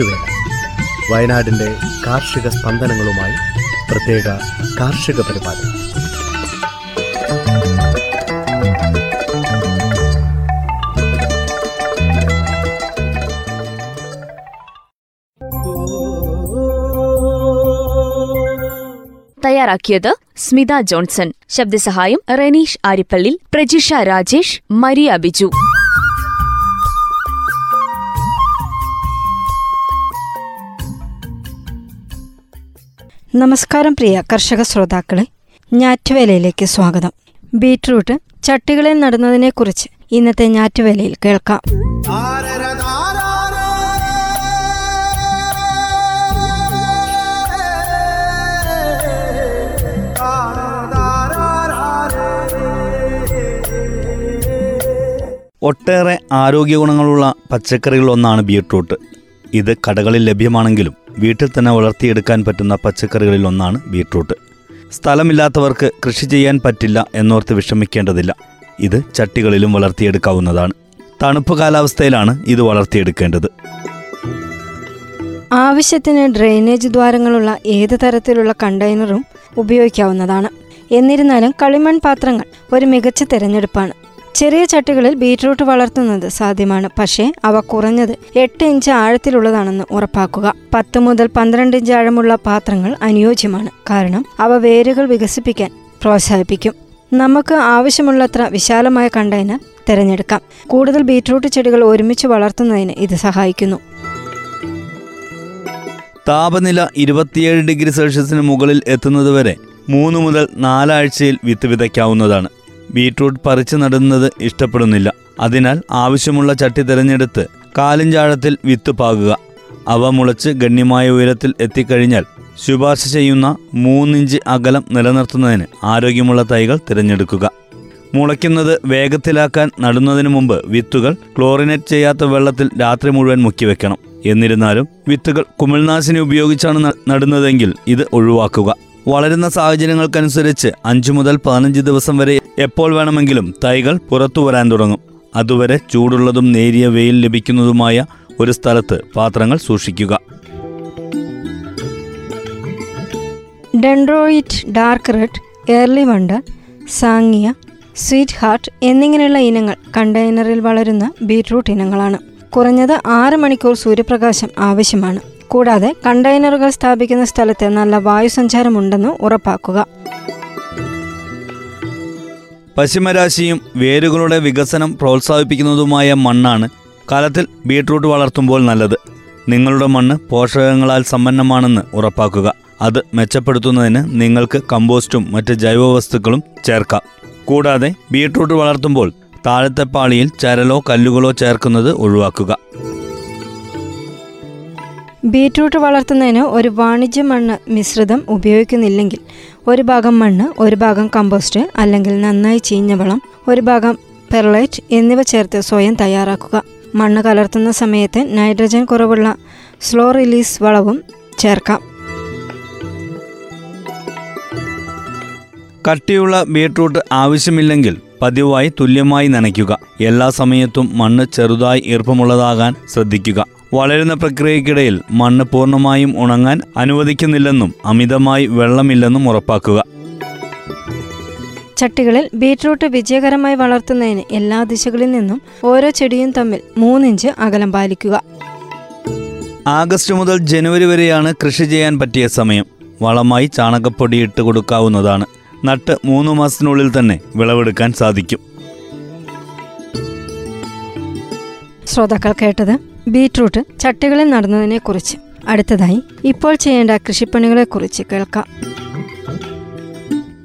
ഞാറ്റുവേല വയനാടിന്റെ കാർഷിക സ്പന്ദനങ്ങളുമായി പ്രത്യേക കാർഷിക പരിപാടി. തയ്യാറാക്കിയത് സ്മിത ജോൺസൺ. ശബ്ദസഹായം റെനീഷ് ആരിപ്പള്ളി പ്രജിഷ രാജേഷ് മരിയ ബിജു. നമസ്കാരം പ്രിയ കർഷക ശ്രോതാക്കളെ ഞാറ്റുവേലയിലേക്ക് സ്വാഗതം. ബീട്രൂട്ട് ചട്ടികളിൽ നടുന്നതിനെക്കുറിച്ച് ഇന്നത്തെ ഞാറ്റുവേലയിൽ കേൾക്കാം. ഒട്ടേറെ ആരോഗ്യ ഗുണങ്ങളുള്ള പച്ചക്കറികളൊന്നാണ് ബീട്രൂട്ട്. ഇത് കടകളിൽ ലഭ്യമാണെങ്കിലും വീട്ടിൽ തന്നെ വളർത്തിയെടുക്കാൻ പറ്റുന്ന പച്ചക്കറികളിൽ ഒന്നാണ് ബീട്രൂട്ട്. സ്ഥലമില്ലാത്തവർക്ക് കൃഷി ചെയ്യാൻ പറ്റില്ല എന്നോർത്ത് വിഷമിക്കേണ്ടതില്ല. ഇത് ചട്ടികളിലും വളർത്തിയെടുക്കാവുന്നതാണ്. തണുപ്പ് കാലാവസ്ഥയിലാണ് ഇത് വളർത്തിയെടുക്കേണ്ടത്. ആവശ്യത്തിന് ഡ്രെയിനേജ് ദ്വാരങ്ങളുള്ള ഏത് തരത്തിലുള്ള കണ്ടെയ്നറും ഉപയോഗിക്കാവുന്നതാണ്. എന്നിരുന്നാലും കളിമൺ പാത്രങ്ങൾ ഒരു മികച്ച തിരഞ്ഞെടുപ്പാണ്. ചെറിയ ചട്ടികളിൽ ബീറ്റ്റൂട്ട് വളർത്തുന്നത് സാധ്യമാണ്. പക്ഷേ അവ കുറഞ്ഞത് എട്ട് ഇഞ്ച് ആഴത്തിലുള്ളതാണെന്ന് ഉറപ്പാക്കുക. പത്ത് മുതൽ പന്ത്രണ്ട് ഇഞ്ച് ആഴമുള്ള പാത്രങ്ങൾ അനുയോജ്യമാണ്. കാരണം അവ വേരുകൾ വികസിപ്പിക്കാൻ പ്രോത്സാഹിപ്പിക്കും. നമുക്ക് ആവശ്യമുള്ളത്ര വിശാലമായ കണ്ടെയ്നർ തിരഞ്ഞെടുക്കാം. കൂടുതൽ ബീറ്റ്റൂട്ട് ചെടികൾ ഒരുമിച്ച് വളർത്തുന്നതിന് ഇത് സഹായിക്കുന്നു. താപനില ഇരുപത്തിയേഴ് ഡിഗ്രി സെൽഷ്യസിന് മുകളിൽ എത്തുന്നതുവരെ മൂന്ന് മുതൽ നാലാഴ്ചയിൽ വിത്ത് വിതയ്ക്കാവുന്നതാണ്. ബീട്രൂട്ട് പറിച്ചു നടുന്നത് ഇഷ്ടപ്പെടുന്നില്ല. അതിനാൽ ആവശ്യമുള്ള ചട്ടി തിരഞ്ഞെടുത്ത് കാലിഞ്ചാഴത്തിൽ വിത്ത് പാകുക. അവ മുളച്ച് ഗണ്യമായ ഉയരത്തിൽ എത്തിക്കഴിഞ്ഞാൽ ശുപാർശ ചെയ്യുന്ന മൂന്നിഞ്ച് അകലം നിലനിർത്തുന്നതിന് ആരോഗ്യമുള്ള തൈകൾ തിരഞ്ഞെടുക്കുക. മുളയ്ക്കുന്നത് വേഗത്തിലാക്കാൻ നടുന്നതിന് മുമ്പ് വിത്തുകൾ ക്ലോറിനേറ്റ് ചെയ്യാത്ത വെള്ളത്തിൽ രാത്രി മുഴുവൻ മുക്കി മുക്കിവെക്കണം. എന്നിരുന്നാലും വിത്തുകൾ കുമിൾനാശിനി ഉപയോഗിച്ചാണ് നടുന്നതെങ്കിൽ ഇത് ഒഴിവാക്കുക. വളരുന്ന സാഹചര്യങ്ങൾക്കനുസരിച്ച് അഞ്ചു മുതൽ പതിനഞ്ച് ദിവസം വരെ എപ്പോൾ വേണമെങ്കിലും തൈകൾ പുറത്തു വരാൻ തുടങ്ങും. അതുവരെ ചൂടുള്ളതും നേരിയ വെയിൽ ലഭിക്കുന്നതുമായ ഒരു സ്ഥലത്ത് പാത്രങ്ങൾ സൂക്ഷിക്കുക. Detroit dark red early wonder സാങ്ങിയ sweet heart എന്നിങ്ങനെയുള്ള ഇനങ്ങൾ കണ്ടെയ്നറിൽ വളരുന്ന ബീറ്റ്റൂട്ട് ഇനങ്ങളാണ്. കുറഞ്ഞത് ആറ് മണിക്കൂർ സൂര്യപ്രകാശം ആവശ്യമാണ്. കൂടാതെ കണ്ടെയ്നറുകൾ സ്ഥാപിക്കുന്ന സ്ഥലത്ത് നല്ല വായുസഞ്ചാരമുണ്ടെന്ന് ഉറപ്പാക്കുക. പശ്ചിമരാശിയും വേരുകളുടെ വികസനം പ്രോത്സാഹിപ്പിക്കുന്നതുമായ മണ്ണാണ് കാലത്തിൽ ബീട്രൂട്ട് വളർത്തുമ്പോൾ നല്ലത്. നിങ്ങളുടെ മണ്ണ് പോഷകങ്ങളാൽ സമ്പന്നമാണെന്ന് ഉറപ്പാക്കുക. അത് മെച്ചപ്പെടുത്തുന്നതിന് നിങ്ങൾക്ക് കമ്പോസ്റ്റും മറ്റ് ജൈവവസ്തുക്കളും ചേർക്കാം. കൂടാതെ ബീട്രൂട്ട് വളർത്തുമ്പോൾ താഴത്തെ പാളിയിൽ ചരലോ കല്ലുകളോ ചേർക്കുന്നത് ഒഴിവാക്കുക. ബീറ്റ്റൂട്ട് വളർത്തുന്നതിന് ഒരു വാണിജ്യ മണ്ണ് മിശ്രിതം ഉപയോഗിക്കുന്നില്ലെങ്കിൽ ഒരു ഭാഗം മണ്ണ് ഒരു ഭാഗം കമ്പോസ്റ്റ് അല്ലെങ്കിൽ നന്നായി ചീഞ്ഞ വളം ഒരു ഭാഗം പെർലൈറ്റ് എന്നിവ ചേർത്ത് സ്വയം തയ്യാറാക്കുക. മണ്ണ് കലർത്തുന്ന സമയത്ത് നൈട്രജൻ കുറവുള്ള സ്ലോ റിലീസ് വളവും ചേർക്കാം. കട്ടിയുള്ള ബീട്രൂട്ട് ആവശ്യമില്ലെങ്കിൽ പതിവായി തുല്യമായി നനയ്ക്കുക. എല്ലാ സമയത്തും മണ്ണ് ചെറുതായി ഈർപ്പമുള്ളതാകാൻ ശ്രദ്ധിക്കുക. വളരുന്ന പ്രക്രിയക്കിടയിൽ മണ്ണ് പൂർണമായും ഉണങ്ങാൻ അനുവദിക്കുന്നില്ലെന്നും അമിതമായി വെള്ളമില്ലെന്നും ഉറപ്പാക്കുക. ചട്ടികളിൽ ബീറ്റ്റൂട്ട് വിജയകരമായി വളർത്തുന്നതിന് എല്ലാ ദിശകളിൽ നിന്നും ഓരോ ചെടിയും തമ്മിൽ മൂന്നിഞ്ച് അകലം പാലിക്കുക. ആഗസ്റ്റ് മുതൽ ജനുവരി വരെയാണ് കൃഷി ചെയ്യാൻ പറ്റിയ സമയം. വളമായി ചാണകപ്പൊടി ഇട്ട് കൊടുക്കാവുന്നതാണ്. നട്ട് മൂന്ന് മാസത്തിനുള്ളിൽ തന്നെ വിളവെടുക്കാൻ സാധിക്കും. ശ്രോതാക്കൾ കേട്ടത് ബീറ്റ്റൂട്ട് ചട്ടികളിൽ നടന്നതിനെ കുറിച്ച് അടുത്തതായി ഇപ്പോൾ ചെയ്യേണ്ട കൃഷിപ്പണികളെക്കുറിച്ച് കേൾക്കാം.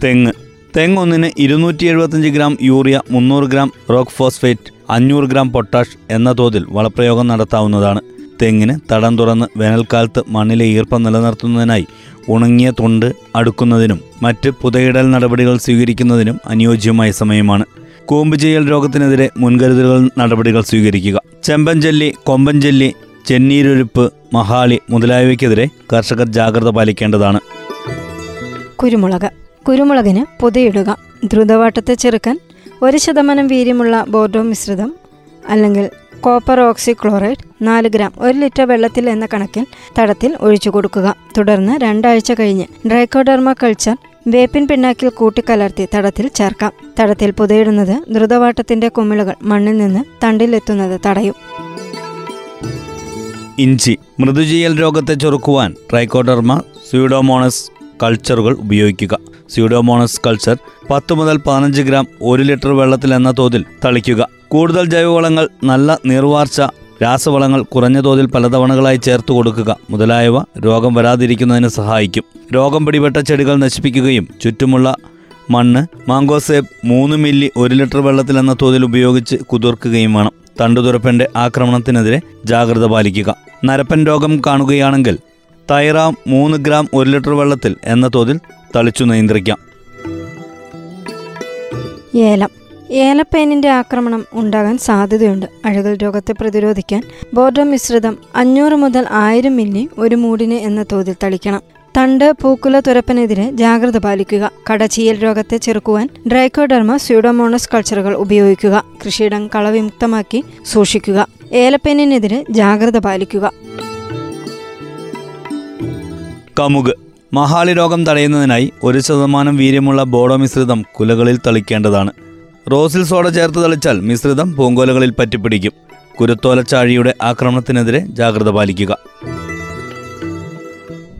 തെങ്ങ്. തെങ്ങ് ഒന്നിന് ഇരുന്നൂറ്റി എഴുപത്തഞ്ച് ഗ്രാം യൂറിയ മുന്നൂറ് ഗ്രാം റോക്ക് ഫോസ്ഫേറ്റ് അഞ്ഞൂറ് ഗ്രാം പൊട്ടാഷ് എന്ന തോതിൽ വളപ്രയോഗം നടത്താവുന്നതാണ്. തെങ്ങിന് തടം തുറന്ന് വേനൽക്കാലത്ത് മണ്ണിലെ ഈർപ്പം നിലനിർത്തുന്നതിനായി ഉണങ്ങിയ തൊണ്ട് അടുക്കുന്നതിനും മറ്റ് പുതയിടൽ നടപടികൾ സ്വീകരിക്കുന്നതിനും അനുയോജ്യമായ സമയമാണ്. കൂമ്പ് ചെയ്യൽ രോഗത്തിനെതിരെ മുൻകരുതലുകൾ നടപടികൾ സ്വീകരിക്കുക. ചെമ്പൻചെല്ലി കൊമ്പൻചെല്ലി ചെന്നീരൊഴുപ്പ് മഹാളി മുതലായവയ്ക്കെതിരെ കർഷകർ ജാഗ്രത പാലിക്കേണ്ടതാണ്. കുരുമുളക്. കുരുമുളകിന് പുതയിടുക. ദ്രുതവാട്ടത്തെ ചെറുക്കാൻ ഒരു ശതമാനം വീര്യമുള്ള ബോർഡോ മിശ്രിതം അല്ലെങ്കിൽ കോപ്പർ ഓക്സിക്ലോറൈഡ് നാല് ഗ്രാം ഒരു ലിറ്റർ വെള്ളത്തിൽ എന്ന കണക്കിൽ തടത്തിൽ ഒഴിച്ചു കൊടുക്കുക. തുടർന്ന് രണ്ടാഴ്ച കഴിഞ്ഞ് ഡ്രൈക്കോഡർമ കൾച്ചർ വേപ്പിൻ പിണ്ണാക്കിൽ കൂട്ടിക്കലർത്തി തടത്തിൽ ചേർക്കാം. തടത്തിൽ പുതയിടുന്നത് ദ്രുതവാട്ടത്തിന്റെ കുമിളുകൾ മണ്ണിൽ നിന്ന് തണ്ടിലെത്തുന്നത് തടയും. ഇഞ്ചി. മൃദുജീയൽ രോഗത്തെ ചെറുക്കുവാൻ ട്രൈക്കോഡർമ സ്യൂഡോമോണസ് കൾച്ചറുകൾ ഉപയോഗിക്കുക. സ്യൂഡോമോണസ് കൾച്ചർ പത്ത് മുതൽ പതിനഞ്ച് ഗ്രാം ഒരു ലിറ്റർ വെള്ളത്തിൽ എന്ന തോതിൽ തളിക്കുക. കൂടുതൽ ജൈവവളങ്ങൾ നല്ല നീർവാർച്ച രാസവളങ്ങൾ കുറഞ്ഞ തോതിൽ പലതവണകളായി ചേർത്ത് കൊടുക്കുക. മുതലായവ രോഗം വരാതിരിക്കുന്നതിന് സഹായിക്കും. രോഗം പിടിപെട്ട ചെടികൾ നശിപ്പിക്കുകയും ചുറ്റുമുള്ള മണ്ണ് മാങ്കോസേബ് മൂന്ന് മില്ലി ഒരു ലിറ്റർ വെള്ളത്തിൽ എന്ന തോതിൽ ഉപയോഗിച്ച് കുതിർക്കുകയും വേണം. തണ്ടുതുരപ്പന്റെ ആക്രമണത്തിനെതിരെ ജാഗ്രത പാലിക്കുക. നരപ്പൻ രോഗം കാണുകയാണെങ്കിൽ തൈറാം മൂന്ന് ഗ്രാം ഒരു ലിറ്റർ വെള്ളത്തിൽ എന്ന തോതിൽ തളിച്ചു നിയന്ത്രിക്കാം. ഏലം. ഏലപ്പേനിന്റെ ആക്രമണം ഉണ്ടാകാൻ സാധ്യതയുണ്ട്. അഴുകൽ രോഗത്തെ പ്രതിരോധിക്കാൻ ബോർഡോ മിശ്രിതം അഞ്ഞൂറ് മുതൽ ആയിരം മില്ലി ഒരു മൂടിന് എന്ന തോതിൽ തളിക്കണം. തണ്ട് പൂക്കുല തുരപ്പനെതിരെ ജാഗ്രത പാലിക്കുക. കടചീയൽ രോഗത്തെ ചെറുക്കുവാൻ ഡ്രൈക്കോഡർമ സ്യൂഡോമോണസ് കൾച്ചറുകൾ ഉപയോഗിക്കുക. കൃഷിയിടം കളവിമുക്തമാക്കി സൂക്ഷിക്കുക. ഏലപ്പേനിനെതിരെ ജാഗ്രത പാലിക്കുക. കമുക്. മഹാളി രോഗം തടയുന്നതിനായി ഒരു ശതമാനം വീര്യമുള്ള ബോഡോ മിശ്രിതം കുലകളിൽ തളിക്കേണ്ടതാണ്. റോസിൽ സോഡ ചേർത്ത് തളിച്ചാൽ മിശ്രിതം പൂങ്കോലകളിൽ പറ്റിപ്പിടിക്കും. കുരുത്തോലച്ചാഴിയുടെ ആക്രമണത്തിനെതിരെ ജാഗ്രത പാലിക്കുക.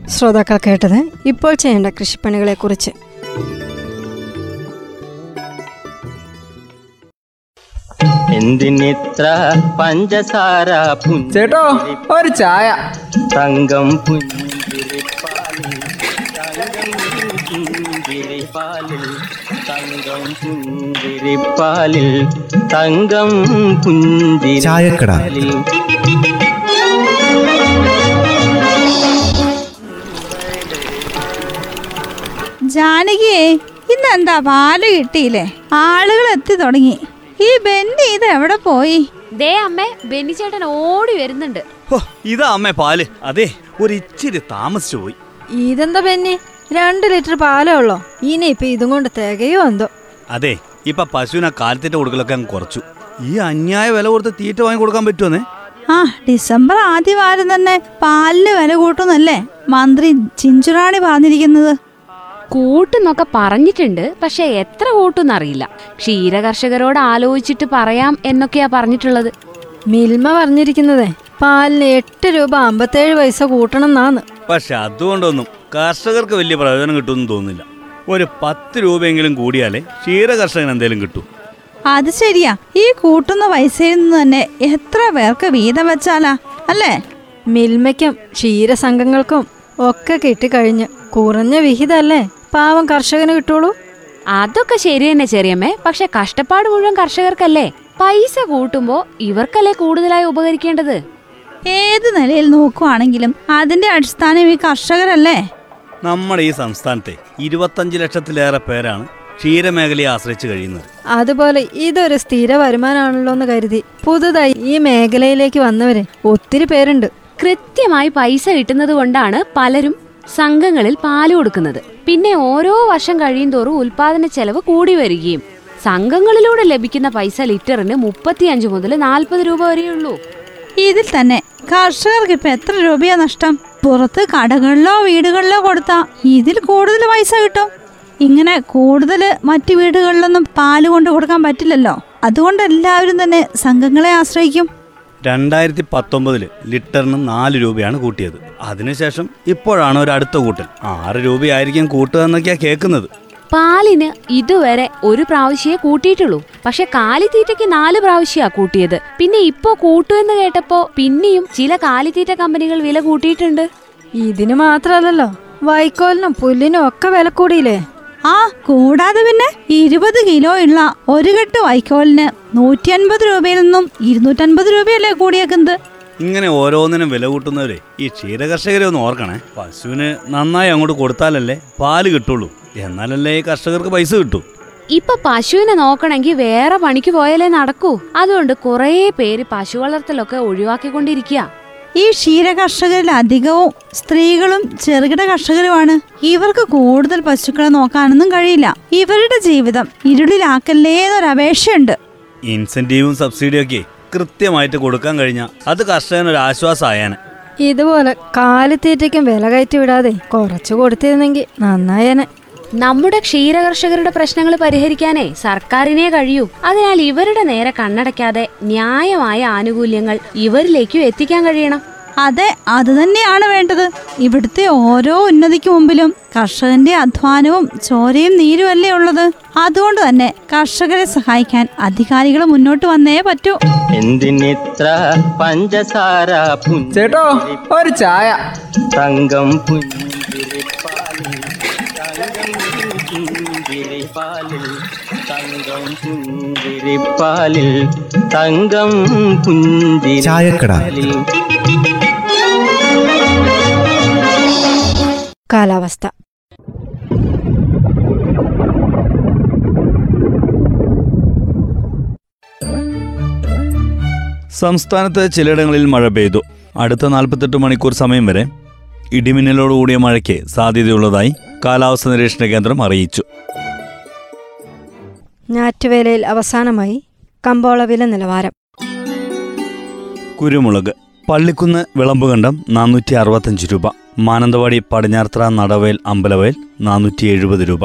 ശ്രോതാക്കൾ കേട്ടത് ഇപ്പോൾ ചെയ്യേണ്ട കൃഷിപ്പണികളെക്കുറിച്ച്. എന്തിനിത്ര പഞ്ചസാര ചേട്ടോ ഒരു ചായ. തങ്കം പുഞ്ചിരിപ്പാലിൽ തങ്കം പുഞ്ചിരിപ്പാലിൽ തങ്കം പുഞ്ചിരിപ്പാലിൽ തങ്കം. പുഞ്ചിരിപ്പാലിൽ ജാനകിയെ ഇന്നെന്താ പാൽ കിട്ടിയില്ലേ? ആളുകൾ എത്തി തുടങ്ങി. ഈ ബെന്നി ഇത് എവിടെ പോയി? ദേ അമ്മേ ബെന്നിച്ചേട്ടൻ ഓടി വരുന്നുണ്ട്. ഇതാ അമ്മേ പാൽ. അതെ ഒരു ഇച്ചിരി താമസിച്ചു പോയി. ഇതെന്താ പെന്നി രണ്ട് ലിറ്റർ പാലേ ഉള്ളോ? ഇനി ഇപ്പൊ ഇതും കൊണ്ട് തികയോ എന്തോ? അതെ ഇപ്പൊ പശുവിനെ കാലത്തിന്റെ കൊടുക്കലൊക്കെ കുറച്ചു. ഈ അന്യായ വില കൊടുത്ത് തീറ്റ വാങ്ങി കൊടുക്കാൻ പറ്റുമെന്നേ ആ ഡിസംബർ ആദ്യ വാരം തന്നെ പാലിന് വില കൂട്ടുന്നല്ലേ? മന്ത്രി ചിഞ്ചുറാണി പറഞ്ഞിരിക്കുന്നത്. കൂട്ടുന്നൊക്കെ പറഞ്ഞിട്ടുണ്ട് പക്ഷെ എത്ര കൂട്ടുന്നറിയില്ല. ക്ഷീര കർഷകരോട് ആലോചിച്ചിട്ട് പറയാം എന്നൊക്കെയാ പറഞ്ഞിട്ടുള്ളത്. മിൽമ പറഞ്ഞിരിക്കുന്നതേ പാലിന് എട്ട് രൂപ അമ്പത്തേഴ് പൈസ കൂട്ടണം എന്നാന്ന്. പക്ഷെ അതുകൊണ്ടൊന്നും കർഷകർക്ക് വലിയ പ്രയോജനം കിട്ടുമെന്ന് തോന്നുന്നില്ല. ഒരു പത്ത് രൂപയെങ്കിലും കൂടിയാലേ ക്ഷീര കർഷകന് എന്തെങ്കിലും കിട്ടും. അത് ശരിയാ. ഈ കൂട്ടുന്ന പൈസയിൽ നിന്ന് തന്നെ എത്ര പേർക്ക് വീതം വെച്ചാലാ? അല്ലേ? മിൽമയ്ക്കും ക്ഷീരസംഘങ്ങൾക്കും ഒക്കെ കിട്ടിക്കഴിഞ്ഞ് കുറഞ്ഞ വിഹിതല്ലേ പാവം കർഷകന് കിട്ടുള്ളൂ? അതൊക്കെ ശരി തന്നെ ചെറിയമ്മേ. പക്ഷെ കഷ്ടപ്പാട് മുഴുവൻ കർഷകർക്കല്ലേ? പൈസ കൂട്ടുമ്പോ ഇവർക്കല്ലേ കൂടുതലായി ഉപകരിക്കേണ്ടത്? ഏത് നിലയിൽ നോക്കുവാണെങ്കിലും അതിന്റെ അടിസ്ഥാനം ഈ കർഷകരല്ലേ? നമ്മുടെ ഈ സംസ്ഥാനത്തെ ഇരുപത്തഞ്ച് ലക്ഷത്തിലേറെ പേരാണ് ക്ഷീരമേഖലയെ ആശ്രയിച്ച് കഴിയുന്നത്. അതുപോലെ ഇതൊരു സ്ഥിര വരുമാനമാണല്ലോ എന്ന് കരുതി പുതുതായി ഈ മേഖലയിലേക്ക് വന്നവരെ ഒത്തിരി പേരുണ്ട്. കൃത്യമായി പൈസ കിട്ടുന്നത് കൊണ്ടാണ് പലരും സംഘങ്ങളിൽ പാൽ കൊടുക്കുന്നത്. പിന്നെ ഓരോ വർഷം കഴിയും തോറും ഉൽപാദന ചെലവ് കൂടി വരികയും സംഘങ്ങളിലൂടെ ലഭിക്കുന്ന പൈസ ലിറ്ററിന് മുപ്പത്തിയഞ്ച് മുതൽ നാൽപ്പത് രൂപ വരെയുള്ളൂ. ഇതിൽ തന്നെ കർഷകർക്ക് ഇപ്പൊ എത്ര രൂപയാ നഷ്ടം? പുറത്ത് കടകളിലോ വീടുകളിലോ കൊടുത്താ ഇതിൽ കൂടുതൽ പൈസ കിട്ടും. ഇങ്ങനെ കൂടുതൽ മറ്റു വീടുകളിലൊന്നും പാൽ കൊണ്ട് കൊടുക്കാൻ പറ്റില്ലല്ലോ. അതുകൊണ്ട് എല്ലാവരും തന്നെ സംഘങ്ങളെ ആശ്രയിക്കും. രണ്ടായിരത്തി പത്തൊമ്പതിൽ ലിറ്ററിന് നാല് രൂപയാണ് കൂട്ടിയത്. അതിനുശേഷം ഇപ്പോഴാണ് ഒരു അടുത്ത കൂട്ടൽ. ആറ് രൂപയായിരിക്കും കൂട്ടുക എന്നൊക്കെയാ കേൾക്കുന്നത്. പാലിന് ഇതുവരെ ഒരു പ്രാവശ്യമേ കൂട്ടിയിട്ടുള്ളൂ. പക്ഷെ കാലിത്തീറ്റയ്ക്ക് നാല് പ്രാവശ്യമാണ് കൂട്ടിയത്. പിന്നെ ഇപ്പോ കൂട്ടുമെന്ന് കേട്ടപ്പോ പിന്നെയും ചില കാലിത്തീറ്റ കമ്പനികൾ വില കൂട്ടിയിട്ടുണ്ട്. ഇതിന് മാത്രല്ലല്ലോ. വൈക്കോലിനും പുല്ലിനും ഒക്കെ വില കൂടിയില്ലേ? ആ കൂടാതെ പിന്നെ ഇരുപത് കിലോ ഉള്ള ഒരു കെട്ട് വൈക്കോലിന് നൂറ്റി അൻപത് രൂപയിൽ നിന്നും ഇരുന്നൂറ്റൻപത് രൂപയല്ലേ കൂടിയേക്കുന്നത്? ഇങ്ങനെ ഓരോന്നിനും വില കൂട്ടുന്നവരെ ഈ ക്ഷീരകർഷകരെ ഒന്ന് ഓർക്കണേ. പശുവിന് നന്നായി അങ്ങോട്ട് കൊടുത്താലല്ലേ പാൽ കിട്ടുള്ളൂ. എന്നാലല്ലേ ഈ കർഷകർക്ക് പൈസ കിട്ടൂ. ഇപ്പൊ പശുവിനെ നോക്കണമെങ്കിൽ വേറെ പണിക്ക് പോയാലേ നടക്കൂ. അതുകൊണ്ട് കുറേ പേര് പശു വളർത്തലൊക്കെ ഒഴിവാക്കിക്കൊണ്ടിരിക്കുക ഈ ക്ഷീര കർഷകരിൽ അധികവും സ്ത്രീകളും ചെറുകിട കർഷകരുമാണ്. ഇവർക്ക് കൂടുതൽ പശുക്കളെ നോക്കാനൊന്നും കഴിയില്ല. ഇവരുടെ ജീവിതം ഇരുളിലാക്കല്ലേ എന്നൊരു അപേക്ഷയുണ്ട് ഇൻസെന്റീവും സബ്സിഡിയും ഒക്കെ കൃത്യമായിട്ട് കൊടുക്കാൻ കഴിഞ്ഞാൽ അത് കർഷകനൊരു ആശ്വാസമായാണ് ഇതുപോലെ കാലിത്തീറ്റയ്ക്കും വില കയറ്റി വിടാതെ കുറച്ച് കൊടുത്തിരുന്നെങ്കിൽ നന്നായേനെ. നമ്മുടെ ക്ഷീരകർഷകരുടെ പ്രശ്നങ്ങൾ പരിഹരിക്കാനേ സർക്കാരിനെ കഴിയൂ. അതിനാൽ ഇവരുടെ നേരെ കണ്ണടയ്ക്കാതെ ന്യായമായ ആനുകൂല്യങ്ങൾ ഇവരിലേക്കും എത്തിക്കാൻ കഴിയണം. അതെ അത് തന്നെയാണ് വേണ്ടത്. ഇവിടുത്തെ ഓരോ ഉന്നതിക്ക് മുമ്പിലും കർഷകന്റെ അധ്വാനവും ചോരയും നീരുമല്ലേ ഉള്ളത്? അതുകൊണ്ട് തന്നെ കർഷകരെ സഹായിക്കാൻ അധികാരികൾ മുന്നോട്ട് വന്നേ പറ്റൂ. എന്തിനിത്ര പഞ്ചസാര ചേട്ടോ ഒരു ചായ. തങ്കം പുഞ്ചിരിപ്പാലിൽ തങ്കം പുഞ്ചിരിപ്പാലിൽ തങ്കം പുഞ്ചിരിപ്പാലിൽ കാലാവസ്ഥ. സംസ്ഥാനത്ത് ചിലയിടങ്ങളിൽ മഴ പെയ്തു. അടുത്ത നാൽപ്പത്തെട്ട് മണിക്കൂർ സമയം വരെ ഇടിമിന്നലോടുകൂടിയ മഴയ്ക്ക് സാധ്യതയുള്ളതായി കാലാവസ്ഥ നിരീക്ഷണ കേന്ദ്രം അറിയിച്ചു. ഞാറ്റുവേലയിൽ അവസാനമായി കമ്പോള വില നിലവാരം. കുരുമുളക്. പള്ളിക്കുന്ന് വിളമ്പുകണ്ടം നാനൂറ്റി അറുപത്തഞ്ച് രൂപ. മാനന്തവാടി പടിഞ്ഞാർത്ര നടവയൽ അമ്പലവയൽ നാനൂറ്റി എഴുപത് രൂപ.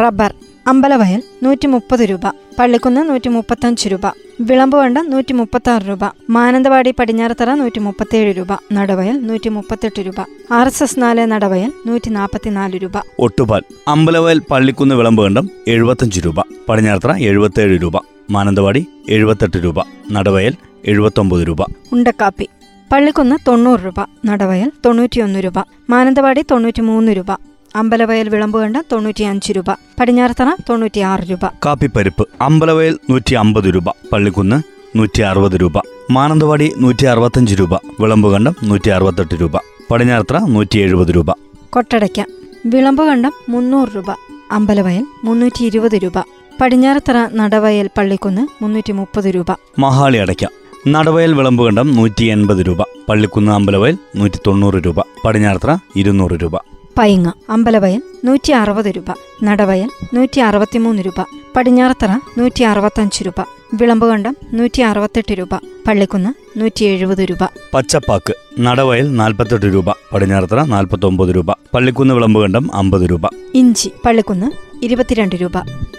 റബ്ബർ അമ്പലവയൽ നൂറ്റി മുപ്പത് രൂപ. പള്ളിക്കുന്ന് നൂറ്റി മുപ്പത്തഞ്ച് രൂപ. വിളമ്പുകണ്ടം നൂറ്റി മുപ്പത്തി ആറ് രൂപ. മാനന്തവാടി പടിഞ്ഞാറത്തറ നൂറ്റി മുപ്പത്തേഴ് രൂപ. നടവയൽ നൂറ്റി മുപ്പത്തെട്ട് രൂപ. ആർ എസ് എസ് നാല് നടവയൽ നൂറ്റി നാൽപ്പത്തിനാല് രൂപ. ഒട്ടുപാൽ അമ്പലവയൽ പള്ളിക്കുന്ന് വിളമ്പുകണ്ടം എഴുപത്തഞ്ച് രൂപ. പടിഞ്ഞാറത്തറ എഴുപത്തേഴ് രൂപ. മാനന്തവാടി എഴുപത്തെട്ട് രൂപ. നടവയൽ എഴുപത്തൊമ്പത് രൂപ. ഉണ്ടക്കാപ്പി പള്ളിക്കുന്ന് തൊണ്ണൂറ് രൂപ നടവയൽ തൊണ്ണൂറ്റിയൊന്ന് രൂപ മാനന്തവാടി തൊണ്ണൂറ്റി മൂന്ന് രൂപ അമ്പലവയൽ വിളമ്പുകണ്ട തൊണ്ണൂറ്റിയഞ്ച് രൂപ പടിഞ്ഞാറത്തറ തൊണ്ണൂറ്റിയാറ് രൂപ. കാപ്പിപ്പരിപ്പ് അമ്പലവയൽ നൂറ്റി അമ്പത് രൂപ പള്ളിക്കുന്ന് നൂറ്റി അറുപത് രൂപ മാനന്തവാടി നൂറ്റി അറുപത്തഞ്ച് രൂപ വിളമ്പുകണ്ടം നൂറ്റി അറുപത്തെട്ട് രൂപ പടിഞ്ഞാറത്തറ നൂറ്റി എഴുപത് രൂപ. കൊട്ടടയ്ക്ക വിളമ്പുകണ്ടം മുന്നൂറ് രൂപ അമ്പലവയൽ മുന്നൂറ്റി ഇരുപത് രൂപ പടിഞ്ഞാറത്തറ നടവയൽ പള്ളിക്കുന്ന് മുന്നൂറ്റി മുപ്പത് രൂപ. മഹാളി അടയ്ക്ക നടവയൽ വിളമ്പുകണ്ടം നൂറ്റി എൺപത് രൂപ. പള്ളിക്കുന്ന് അമ്പലവയൽ നൂറ്റി തൊണ്ണൂറ് രൂപ. പടിഞ്ഞാർത്ര ഇരുന്നൂറ് രൂപ. പൈങ്ങ അമ്പലവയൽ നൂറ്റി അറുപത് രൂപ. നടവയൽ നൂറ്റി അറുപത്തിമൂന്ന് രൂപ. പടിഞ്ഞാറത്തറ നൂറ്റി അറുപത്തഞ്ച് രൂപ. വിളമ്പുകണ്ടം നൂറ്റി അറുപത്തെട്ട് രൂപ. പള്ളിക്കുന്ന് നൂറ്റി എഴുപത് രൂപ. പച്ചപ്പാക്ക് നടവയൽ നാൽപ്പത്തെട്ട് രൂപ. പടിഞ്ഞാറത്ര നാൽപ്പത്തൊമ്പത് രൂപ. പള്ളിക്കുന്ന് വിളമ്പുകണ്ടം അമ്പത് രൂപ. ഇഞ്ചി പള്ളിക്കുന്ന് ഇരുപത്തിരണ്ട് രൂപ.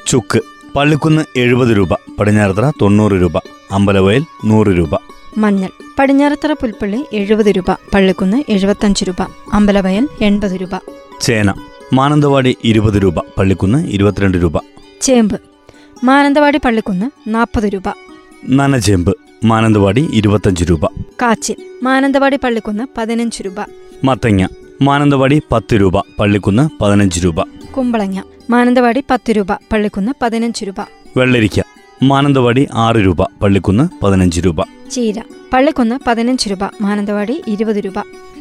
ചുക്ക് പള്ളിക്കുന്ന് എഴുപത് രൂപ പടിഞ്ഞാറത്തറ തൊണ്ണൂറ് രൂപ അമ്പലവയൽ നൂറ് രൂപ. മഞ്ഞൾ പടിഞ്ഞാറത്തറ പുൽപ്പള്ളി എഴുപത് രൂപ പള്ളിക്കുന്ന് എഴുപത്തഞ്ച് രൂപ അമ്പലവയൽ എൺപത് രൂപ. ചേന മാനന്തവാടി ഇരുപത് രൂപ പള്ളിക്കുന്ന് ഇരുപത്തിരണ്ട് രൂപ. ചേമ്പ് മാനന്തവാടി പള്ളിക്കുന്ന് നാൽപ്പത് രൂപ. നനചേമ്പ് മാനന്തവാടി ഇരുപത്തഞ്ച് രൂപ. കാച്ചിൽ മാനന്തവാടി പള്ളിക്കുന്ന് പതിനഞ്ച് രൂപ. മത്തങ്ങ മാനന്തവാടി പത്ത് രൂപ പള്ളിക്കുന്ന് പതിനഞ്ച് രൂപ. കുമ്പളങ്ങ. മാനന്തവാടി പത്ത് രൂപ പള്ളിക്കുന്ന് പതിനഞ്ച് രൂപ. വെള്ളരിക്ക. മാനന്തവാടി ആറ് രൂപ പള്ളിക്കുന്ന് പതിനഞ്ച് രൂപ. ചീര. പള്ളിക്കുന്ന് പതിനഞ്ച് രൂപ മാനന്തവാടി ഇരുപത് രൂപ.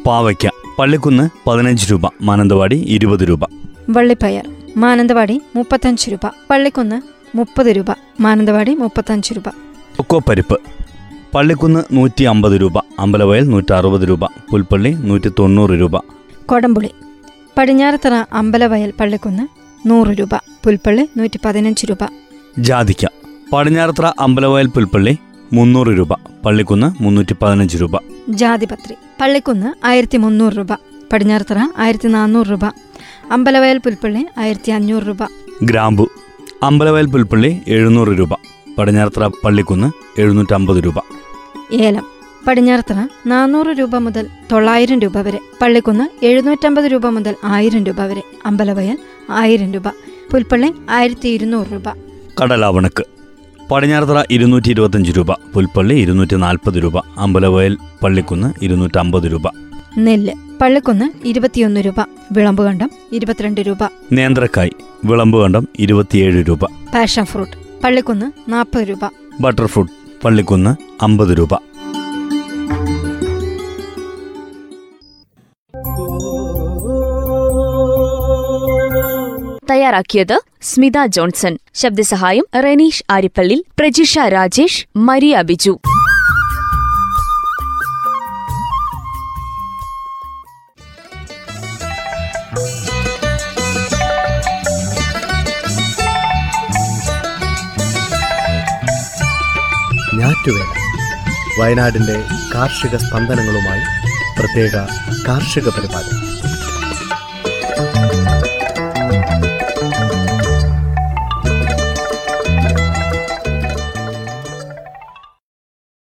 പാവയ്ക്ക. പള്ളിക്കുന്ന് പതിനഞ്ച് രൂപ മാനന്തവാടി ഇരുപത് രൂപ. വള്ളിപ്പയർ. മാനന്തവാടി മുപ്പത്തഞ്ച് രൂപ പള്ളിക്കുന്ന് മുപ്പത് രൂപ മാനന്തവാടി മുപ്പത്തഞ്ച് രൂപ. കൊക്കോപ്പരിപ്പ് പള്ളിക്കുന്ന് നൂറ്റി അമ്പത് രൂപ അമ്പലവയൽ നൂറ്റി അറുപത് രൂപ പുൽപ്പള്ളി നൂറ്റി തൊണ്ണൂറ് രൂപ. കൊടംപുളി. പടിഞ്ഞാറത്തറ അമ്പലവയൽ പള്ളിക്കുന്ന് നൂറ് രൂപ പുൽപ്പള്ളി നൂറ്റി പതിനഞ്ച് രൂപ. ജാതിക്ക. പടിഞ്ഞാറത്തറ അമ്പലവയൽ പുൽപ്പള്ളി മുന്നൂറ് രൂപ പള്ളിക്കുന്ന് മുന്നൂറ്റി പതിനഞ്ച് രൂപ. ജാതിപത്രി പള്ളിക്കുന്ന് ആയിരത്തി മുന്നൂറ് രൂപ പടിഞ്ഞാറത്തറ ആയിരത്തി നാനൂറ് രൂപ. അമ്പലവയൽ പുൽപ്പള്ളി ആയിരത്തി അഞ്ഞൂറ് രൂപ. ഗ്രാമ്പു അമ്പലവയൽ പുൽപ്പള്ളി എഴുന്നൂറ് രൂപ പടിഞ്ഞാറത്തറ പള്ളിക്കുന്ന് എഴുന്നൂറ്റമ്പത് രൂപ. ഏലം പടിഞ്ഞാറത്തറ നാനൂറ് രൂപ മുതൽ തൊള്ളായിരം രൂപ വരെ. പള്ളിക്കുന്ന് എഴുന്നൂറ്റമ്പത് രൂപ മുതൽ ആയിരം രൂപ വരെ. അമ്പലവയൽ ആയിരം രൂപ. പുൽപ്പള്ളി ആയിരത്തി ഇരുന്നൂറ് രൂപ. കടലാവണക്ക്. പടിഞ്ഞാറത്തറ ഇരുന്നൂറ്റി ഇരുപത്തഞ്ച് രൂപ. പുൽപ്പള്ളി ഇരുന്നൂറ്റി നാൽപ്പത് രൂപ. അമ്പലവയൽ പള്ളിക്കുന്ന് ഇരുന്നൂറ്റമ്പത് രൂപ. നെല്ല് പള്ളിക്കുന്ന് ഇരുപത്തിയൊന്ന് രൂപ. വിളമ്പുകണ്ടം ഇരുപത്തിരണ്ട് രൂപ. നേന്ത്രക്കായ് വിളമ്പുകണ്ടം ഇരുപത്തിയേഴ് രൂപ. പാഷൻ ഫ്രൂട്ട് പള്ളിക്കുന്ന് നാൽപ്പത് രൂപ. ബട്ടർഫ്രൂട്ട് പള്ളിക്കുന്ന് അമ്പത് രൂപ. തയ്യാറാക്കിയത് സ്മിത ജോൺസൺ. ശബ്ദസഹായം റെനീഷ് ആരിപ്പള്ളി പ്രജിഷ രാജേഷ് മരിയ ബിജു. വയനാടിന്റെ കാർഷിക സ്പന്ദനങ്ങളുമായി പ്രത്യേക കാർഷിക പരിപാടി.